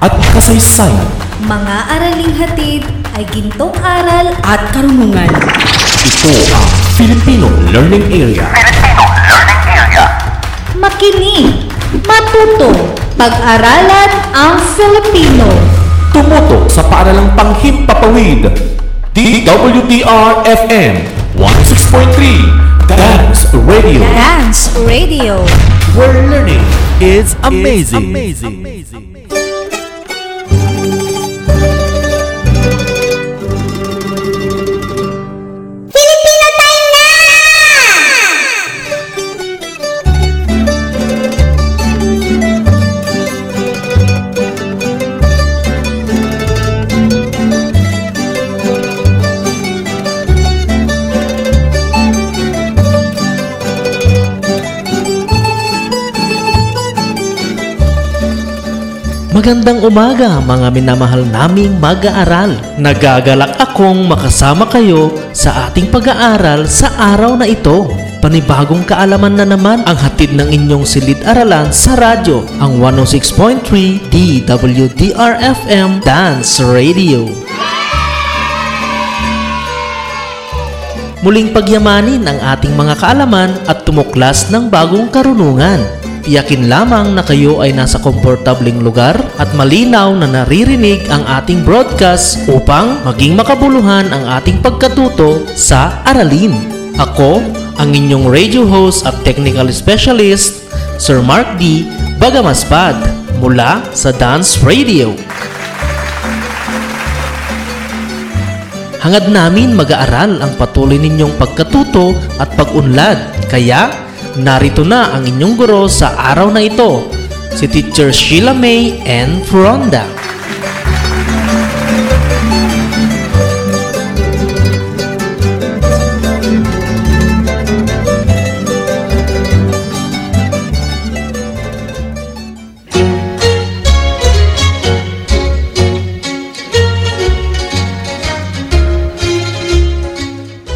At kasaysayan. mga araling hatid ay gintong aral At karunungan. Ito ang Filipino Learning Area. makinig, matuto, pag-aralan ang Filipino. Tumuto sa paaralang panghimpapawid. DWDR-FM 106.3 Dance Radio. Dance Radio. Where learning is amazing. Magandang umaga mga minamahal naming mag-aaral. Nagagalak akong makasama kayo sa ating pag-aaral sa araw na ito. Panibagong kaalaman na naman ang hatid ng inyong silid-aralan sa radyo, ang 106.3 DWDR-FM Dance Radio. Muling pagyamanin ang ating mga kaalaman at tumuklas ng bagong karunungan. Tiyakin lamang na kayo ay nasa komportabling lugar at malinaw na naririnig ang ating broadcast upang maging makabuluhan ang ating pagkatuto sa aralin. Ako, ang inyong radio host at technical specialist, Sir Mark D. Bagamaspad mula sa Dance Radio. Hangad namin mag-aaral ang patuloy ninyong pagkatuto at pag-unlad. Kaya, narito na ang inyong guro sa araw na ito, si Teacher Sheila May N. Fronda.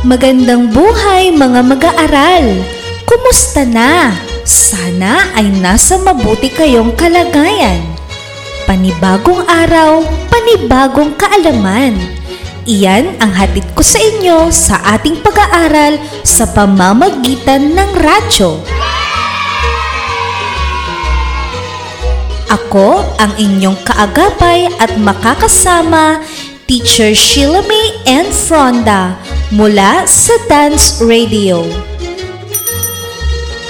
Magandang buhay mga mag-aaral! Kumusta na? Sana ay nasa mabuti kayong kalagayan. Panibagong araw, panibagong kaalaman. Iyan ang hatid ko sa inyo sa ating pag-aaral sa pamamagitan ng radyo. Ako ang inyong kaagapay at makakasama, Teacher Sheila N. Fronda mula sa Dance Radio.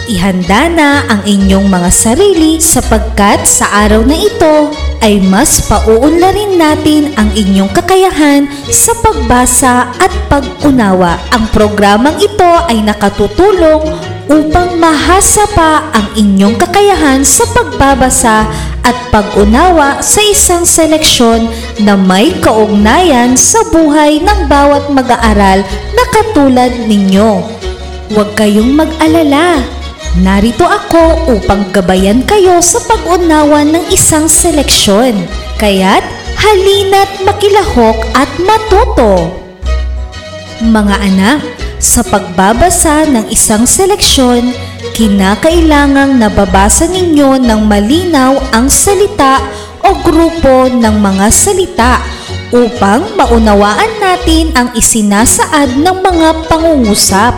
Ihanda na ang inyong mga sarili sapagkat sa araw na ito ay mas pauunlarin natin ang inyong kakayahan sa pagbasa at pag-unawa. Ang programang ito ay nakatutulong upang mahasa pa ang inyong kakayahan sa pagbabasa at pag-unawa sa isang seleksyon na may kaugnayan sa buhay ng bawat mag-aaral na katulad ninyo. Huwag kayong mag-alala. Narito ako upang gabayan kayo sa pag-unawa ng isang seleksyon. Kaya't halina't makilahok at matuto. Mga anak, sa pagbabasa ng isang seleksyon, kinakailangang nababasa ninyo ng malinaw ang salita o grupo ng mga salita upang maunawaan natin ang isinasaad ng mga pangungusap.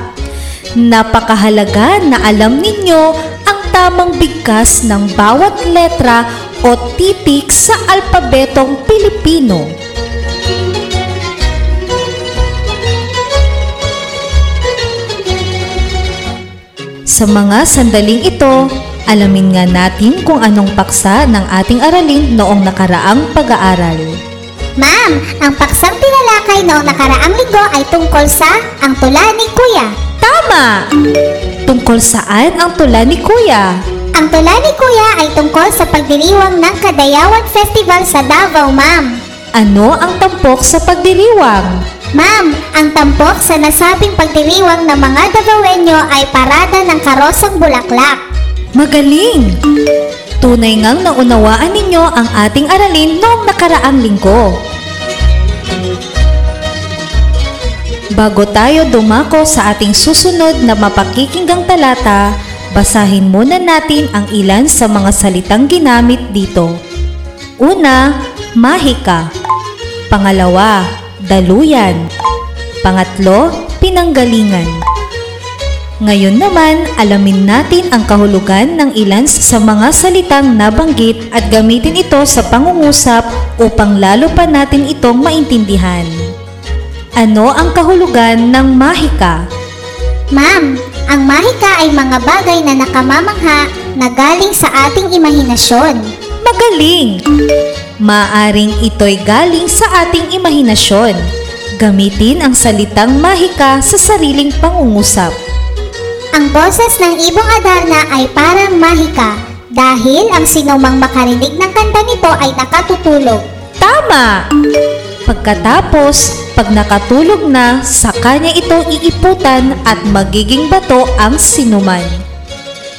Napakahalaga na alam ninyo ang tamang bigkas ng bawat letra o titik sa alpabetong Pilipino. Sa mga sandaling ito, alamin nga natin kung anong paksa ng ating aralin noong nakaraang pag-aaral. Ma'am, ang paksang tinalakay noong nakaraang linggo ay tungkol sa ang tula ni Kuya. Tama! Tungkol saan ang tula ni Kuya? Ang tula ni Kuya ay tungkol sa pagdiriwang ng Kadayawan Festival sa Davao, ma'am. Ano ang tampok sa pagdiriwang? Ma'am, ang tampok sa nasabing pagdiriwang ng mga Davaoenyo ay parada ng karosang bulaklak. Magaling! Tunay ngang naunawaan ninyo ang ating aralin noong nakaraang linggo. Bago tayo dumako sa ating susunod na mapakikinggang talata, basahin muna natin ang ilan sa mga salitang ginamit dito. Una, mahika. Pangalawa, daluyan. Pangatlo, pinanggalingan. Ngayon naman, alamin natin ang kahulugan ng ilan sa mga salitang nabanggit at gamitin ito sa pangungusap upang lalo pa natin itong maintindihan. Ano ang kahulugan ng mahika? Ma'am, ang mahika ay mga bagay na nakamamangha na galing sa ating imahinasyon. Magaling! Maaring ito'y galing sa ating imahinasyon. Gamitin ang salitang mahika sa sariling pangungusap. Ang boses ng ibong Adarna ay parang mahika dahil ang sinumang makarinig ng kanta nito ay nakatutulog. Tama! Pagkatapos, pag nakatulog na, sa kanya ito iiputan at magiging bato ang sinuman.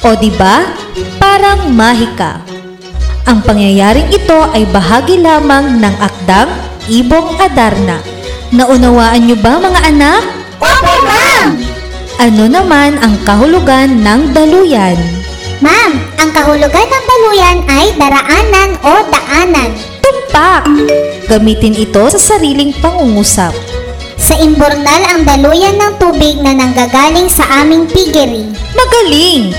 O di ba? Parang mahika. Ang pangyayaring ito ay bahagi lamang ng akdang Ibong Adarna. Naunawaan niyo ba mga anak? Opo, ma'am! Ano naman ang kahulugan ng daluyan? Ma'am, ang kahulugan ng daluyan ay daraanan o daanan. Tumpak! Gamitin ito sa sariling pangungusap. Sa imbornal ang daluyan ng tubig na nanggagaling sa aming piggery. Magaling!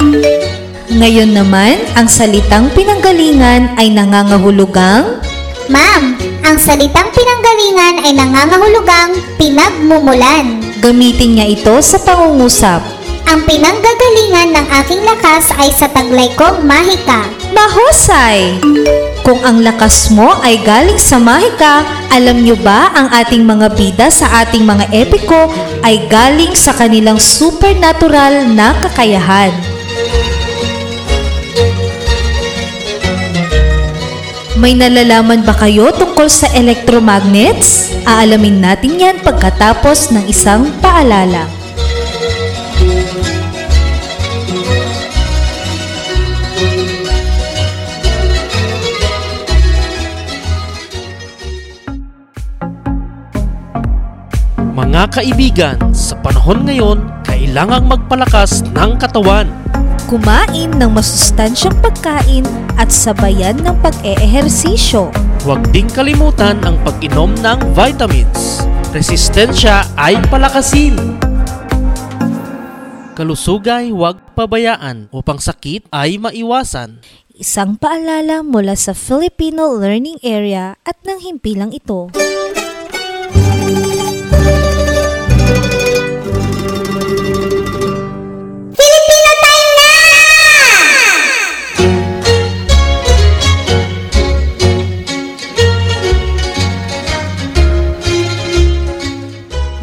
Ngayon naman, ang salitang pinanggalingan ay nangangahulugang Ma'am, ang salitang pinanggalingan ay nangangahulugang pinagmumulan. gamitin niya ito sa pangungusap. Ang pinanggagalingan ng aking lakas ay sa taglay kong mahika. Mahusay! Kung ang lakas mo ay galing sa mahika, alam niyo ba ang ating mga bida sa ating mga epiko ay galing sa kanilang supernatural na kakayahan. May nalalaman ba kayo tungkol sa electromagnets? Aalamin natin yan pagkatapos ng isang paalala. Mga kaibigan, sa panahon ngayon, kailangang magpalakas ng katawan. Kumain ng masustansyang pagkain at sabayan ng pag-eehersisyo. Huwag ding kalimutan ang pag-inom ng vitamins. Resistensya ay palakasin. Kalusugay huwag pabayaan upang sakit ay maiwasan. Isang paalala mula sa Filipino Learning Area at ng himpilang ito.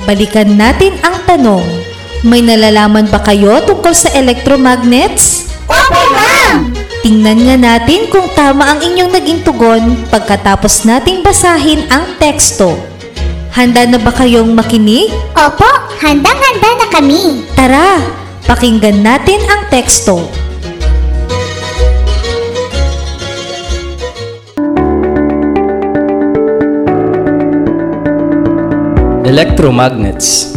Balikan natin ang tanong. May nalalaman ba kayo tungkol sa electromagnets? Opo, ma'am! Tingnan nga natin kung tama ang inyong naging tugon pagkatapos nating basahin ang teksto. Handa na ba kayong makinig? Opo, handang-handa na kami. Tara, pakinggan natin ang teksto. Electromagnets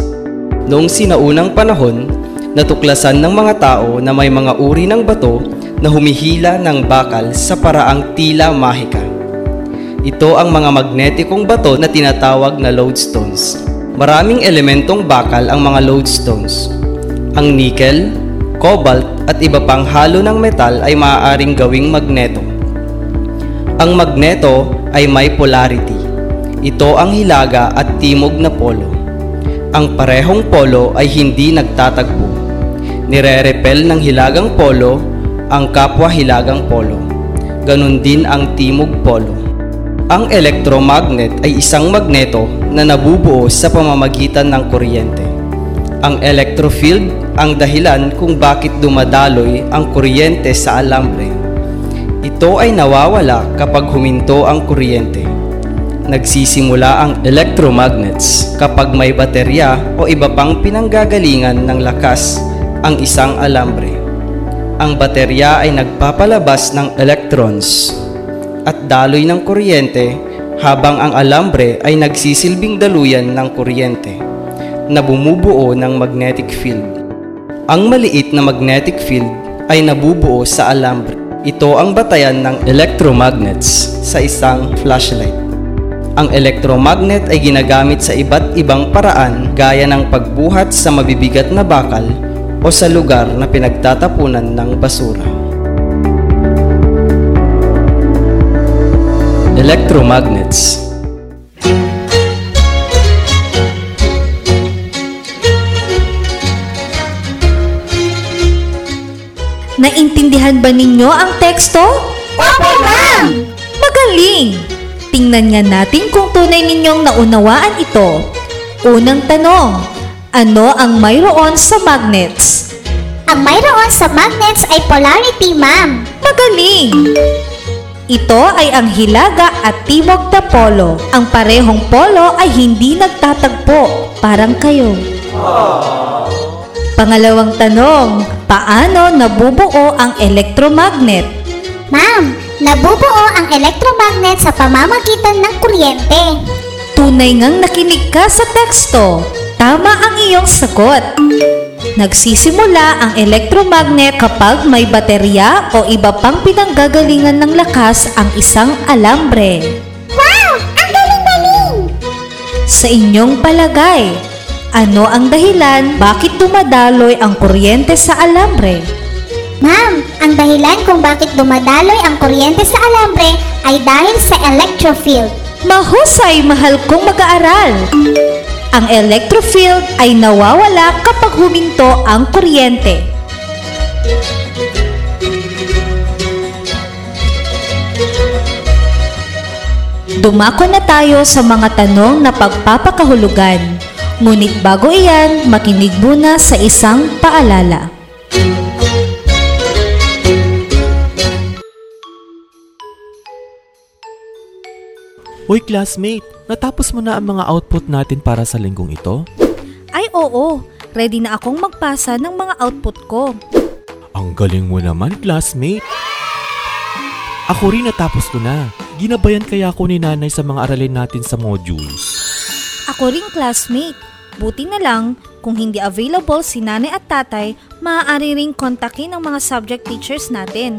Noong sinaunang panahon, natuklasan ng mga tao na may mga uri ng bato na humihila ng bakal sa paraang tila mahika. Ito ang mga magnetikong bato na tinatawag na lodestones. Maraming elementong bakal ang mga lodestones. Ang nickel, cobalt at iba pang halo ng metal ay maaaring gawing magneto. Ang magneto ay may polarity. Ito ang hilaga at timog na polo. Ang parehong polo ay hindi nagtatagpo. Nire-repel ng hilagang polo ang kapwa hilagang polo. Ganon din ang timog polo. Ang electromagnet ay isang magneto na nabubuo sa pamamagitan ng kuryente. Ang electrofield ang dahilan kung bakit dumadaloy ang kuryente sa alambre. Ito ay nawawala kapag huminto ang kuryente. Nagsisimula ang electromagnets kapag may baterya o iba pang pinanggagalingan ng lakas ang isang alambre. Ang baterya ay nagpapalabas ng electrons at daloy ng kuryente habang ang alambre ay nagsisilbing daluyan ng kuryente na bumubuo ng magnetic field. Ang maliit na magnetic field ay nabubuo sa alambre. Ito ang batayan ng electromagnets sa isang flashlight. Ang electromagnet ay ginagamit sa iba't ibang paraan gaya ng pagbuhat sa mabibigat na bakal o sa lugar na pinagtatapunan ng basura. Electromagnets Naintindihan ba ninyo ang teksto? Opo, ma'am! Magaling! Tingnan nga natin kung tunay ninyong naunawaan ito. Unang tanong, ano ang mayroon sa magnets? Ang mayroon sa magnets ay polarity, ma'am. Magaling! Ito ay ang hilaga at timog na polo. Ang parehong polo ay hindi nagtatagpo, parang kayo. Pangalawang tanong, paano nabubuo ang electromagnet? Ma'am, nabubuo ang electromagnet sa pamamagitan ng kuryente. Tunay ngang nakinig ka sa teksto. Tama ang iyong sagot. Nagsisimula ang electromagnet kapag may baterya o iba pang pinanggagalingan ng lakas ang isang alambre. Wow! Ang galing-galing! Sa inyong palagay, ano ang dahilan bakit dumadaloy ang kuryente sa alambre? Ma'am, ang dahilan kung bakit dumadaloy ang kuryente sa alambre ay dahil sa electrofield. Mahusay mahal kong mag-aaral. Ang electrofield ay nawawala kapag huminto ang kuryente. Dumako na tayo sa mga tanong na pagpapakahulugan. Ngunit bago iyan, makinig muna sa isang paalala. Hoy classmate, natapos mo na ang mga output natin para sa linggong ito? Ay oo, ready na akong magpasa ng mga output ko. Ang galing mo naman classmate. Ako rin natapos ko na. Ginabayan kaya ako ni nanay sa mga aralin natin sa modules. Ako ring classmate. Buti na lang, kung hindi available si nanay at tatay, maaari ring kontakin ang mga subject teachers natin.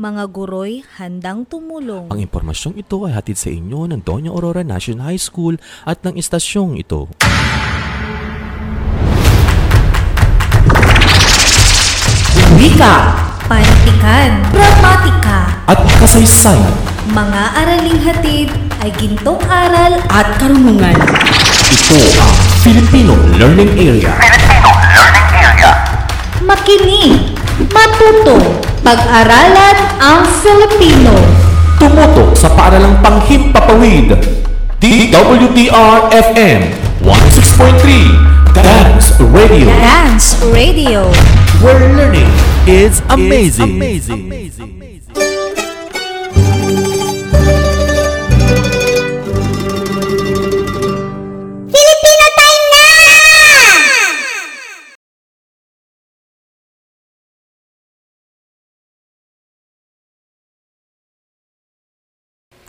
Mga guro'y handang tumulong. Ang impormasyong ito ay hatid sa inyo ng Doña Aurora National High School at ng istasyong ito. Wika, panitikan, gramatika, At kasaysayan, mga araling hatid ay gintong aral at karunungan. ito ang Filipino Learning Area. Makinig, matuto, pag-aralan ang Filipino. Tumutok sa paaralang panghimpapawid. DWDR-FM 106.3 Dance Radio. Dance Radio. Where learning is amazing. amazing. Filipino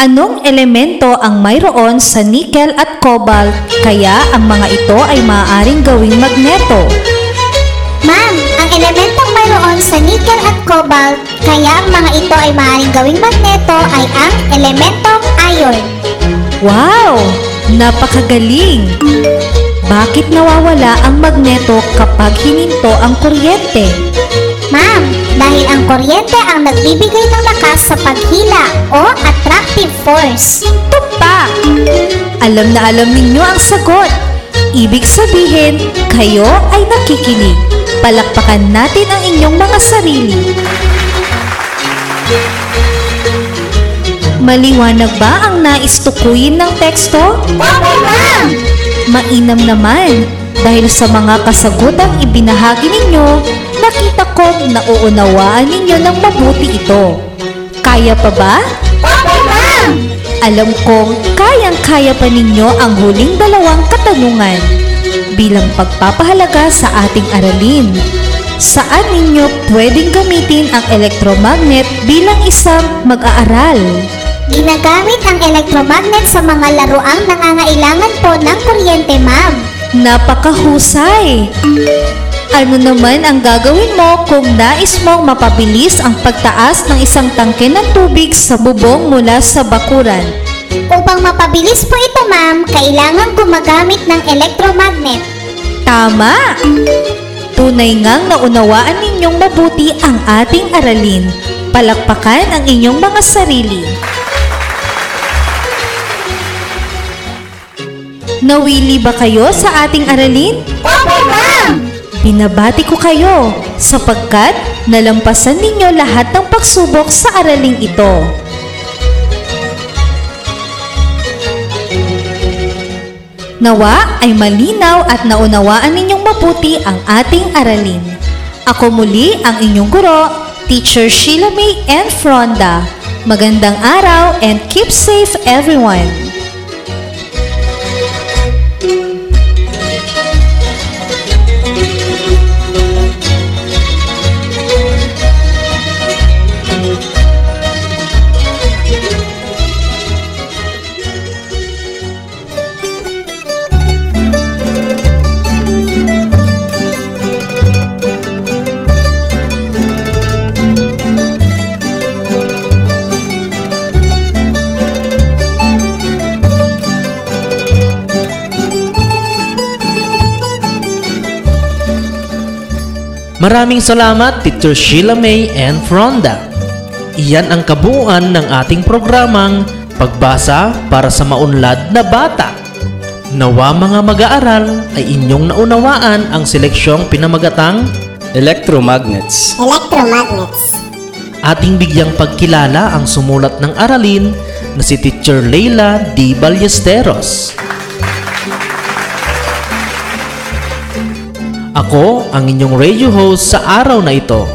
Anong elemento ang mayroon sa nickel at cobalt kaya ang mga ito ay maaaring gawing magneto? Ma'am, ang elementong mayroon sa nickel at cobalt, kaya ang mga ito ay maaaring gawing magneto ay ang elementong iron. Wow! Napakagaling! Bakit nawawala ang magneto kapag hininto ang kuryente? Ma'am, dahil ang kuryente ang nagbibigay ng lakas sa paghila o attractive force. Tupa! Alam na alam ninyo ang sagot. Ibig sabihin, kayo ay nakikinig. Palakpakan natin ang inyong mga sarili. Maliwanag ba ang nais tukuyin ng teksto? Opo, ma'am! Mainam naman dahil sa mga kasagutang ibinahagi ninyo, nakita kong nauunawaan ninyo ng mabuti ito. Kaya pa ba? Opo, ma'am! Alam kong kayang-kaya pa ninyo ang huling dalawang katanungan bilang pagpapahalaga sa ating aralin. Saan ninyo pwedeng gamitin ang electromagnet bilang isang mag-aaral? Ginagamit ang electromagnet sa mga laruang nangangailangan po ng kuryente, ma'am. Napakahusay! Ano naman ang gagawin mo kung nais mong mapabilis ang pagtaas ng isang tangke ng tubig sa bubong mula sa bakuran? Upang mapabilis po ito, ma'am, kailangan gumagamit ng electromagnet. Tama! Tunay ngang naunawaan ninyong mabuti ang ating aralin. Palakpakan ang inyong mga sarili. Nawili ba kayo sa ating aralin? Opo, ma'am! Binabati ko kayo sapagkat nalampasan ninyo lahat ng pagsubok sa araling ito. Nawa ay malinaw at naunawaan ninyong mabuti ang ating aralin. Ako muli ang inyong guro, Teacher Sheila May and Fronda. Magandang araw and keep safe everyone! Maraming salamat Teacher Sheila May and Fronda. Iyan ang kabuuan ng ating programang Pagbasa para sa Maunlad na Bata. Nawa mga mag-aaral ay inyong naunawaan ang seleksyong pinamagatang Electromagnets. Electromagnets. ating bigyang pagkilala ang sumulat ng aralin na si Teacher Leila D. Ballesteros. Ako ang inyong radio host sa araw na ito,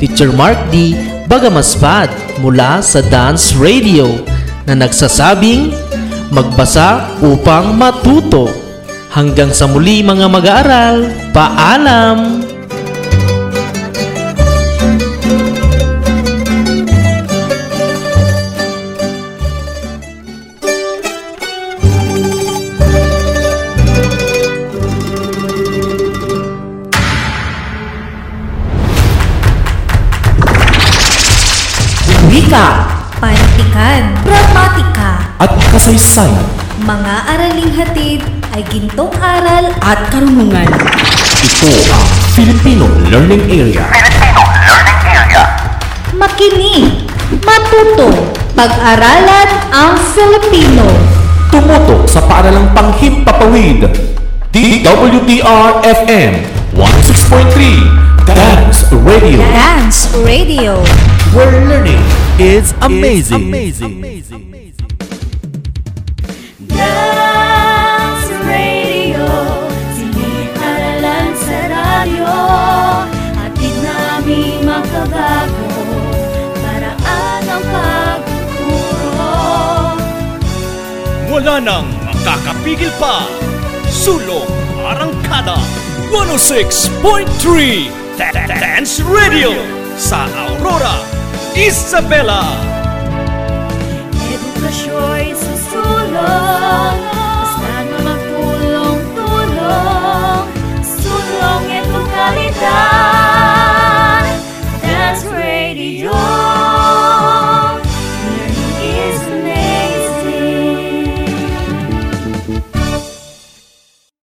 Teacher Mark D. Bagamaspad mula sa Dance Radio na nagsasabing magbasa upang matuto. Hanggang sa muli mga mag-aaral, paalam! Wika Pantikan, gramatika, at kasaysayan. mga araling hatid ay gintong aral at karunungan. Ito ang Filipino Learning Area. Makinig, matuto, pag-aralan ang Filipino. Tumutok sa paaralang panghimpapawid. DWDR-FM 106.3 Dance Radio. Dance Radio. Where learning is amazing. Dance Radio, silid-aralan sa radyo, hatid namin makabago, paraan ang pagtuturo. Wala nang makakapigil pa. Sulong Arangkada 106.3 Dance Radio sa Aurora, Isabela. Edukasyon